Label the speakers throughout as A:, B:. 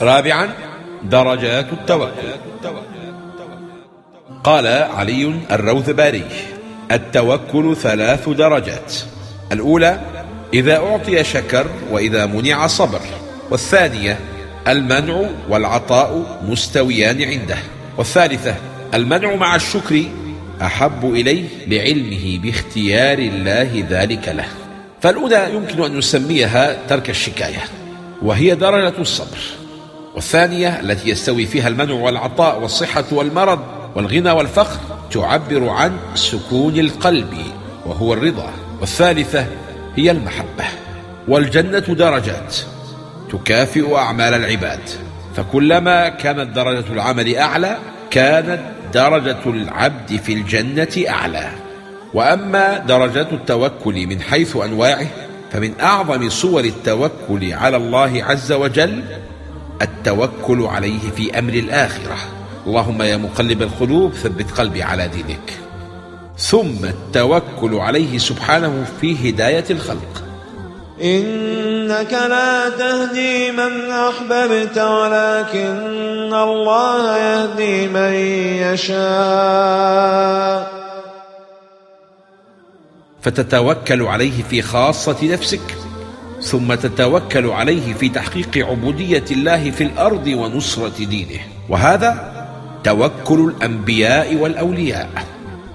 A: رابعا درجات التوكل. قال علي الروذباري التوكل ثلاث درجات. الأولى إذا أعطي شكر وإذا منع صبر. والثانية المنع والعطاء مستويان عنده. والثالثة المنع مع الشكر أحب إليه لعلمه باختيار الله ذلك له. فالأولى يمكن أن نسميها ترك الشكاية وهي درجة الصبر. والثانية التي يستوي فيها المنع والعطاء والصحة والمرض والغنى والفخر تعبر عن سكون القلب وهو الرضا. والثالثة هي المحبة. والجنة درجات. تكافئ أعمال العباد. فكلما كانت درجة العمل أعلى كانت درجة العبد في الجنة أعلى. وأما درجات التوكل من حيث أنواعه فمن أعظم صور التوكل على الله عز وجل التوكل عليه في أمر الآخرة. اللهم يا مقلب القلوب ثبت قلبي على دينك. ثم التوكل عليه سبحانه في هداية الخلق.
B: إنك لا تهدي من أحببت ولكن الله يهدي من يشاء.
A: فتتوكل عليه في خاصة نفسك. ثم تتوكل عليه في تحقيق عبودية الله في الأرض ونصرة دينه. وهذا توكل الأنبياء والأولياء.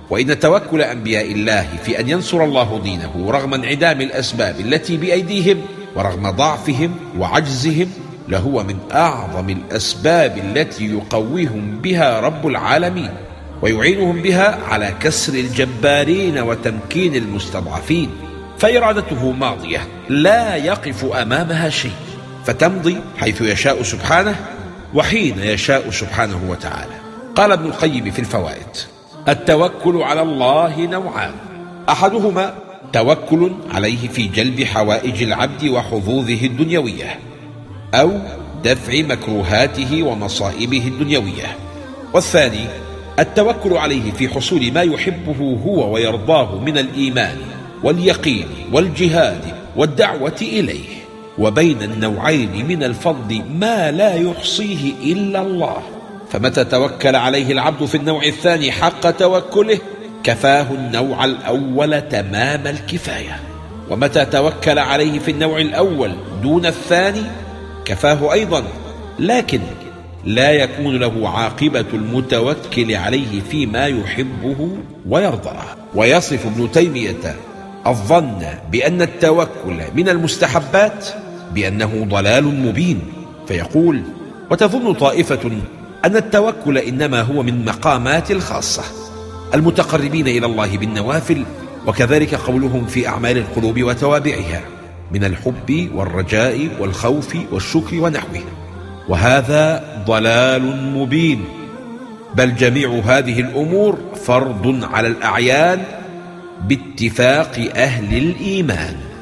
A: وإن توكل أنبياء الله في أن ينصر الله دينه رغم انعدام الأسباب التي بأيديهم ورغم ضعفهم وعجزهم لهو من أعظم الأسباب التي يقويهم بها رب العالمين. ويعينهم بها على كسر الجبارين وتمكين المستضعفين. فإرادته ماضية لا يقف أمامها شيء فتمضي حيث يشاء سبحانه وحين يشاء سبحانه وتعالى. قال ابن القيم في الفوائد التوكل على الله نوعان. أحدهما توكل عليه في جلب حوائج العبد وحظوظه الدنيوية أو دفع مكروهاته ومصائبه الدنيوية. والثاني التوكل عليه في حصول ما يحبه هو ويرضاه من الإيمان. واليقين والجهاد والدعوة إليه. وبين النوعين من الفضل ما لا يحصيه إلا الله. فمتى توكل عليه العبد في النوع الثاني حق توكله كفاه النوع الأول تمام الكفاية. ومتى توكل عليه في النوع الأول دون الثاني كفاه أيضا. لكن لا يكون له عاقبة المتوكل عليه فيما يحبه ويرضاه. ويصف ابن تيمية الظن بأن التوكل من المستحبات بأنه ضلال مبين فيقول وتظن طائفة أن التوكل إنما هو من مقامات الخاصة المتقربين إلى الله بالنوافل وكذلك قولهم في أعمال القلوب وتوابعها من الحب والرجاء والخوف والشكر ونحوه وهذا ضلال مبين بل جميع هذه الأمور فرض على الأعيان باتفاق أهل الإيمان.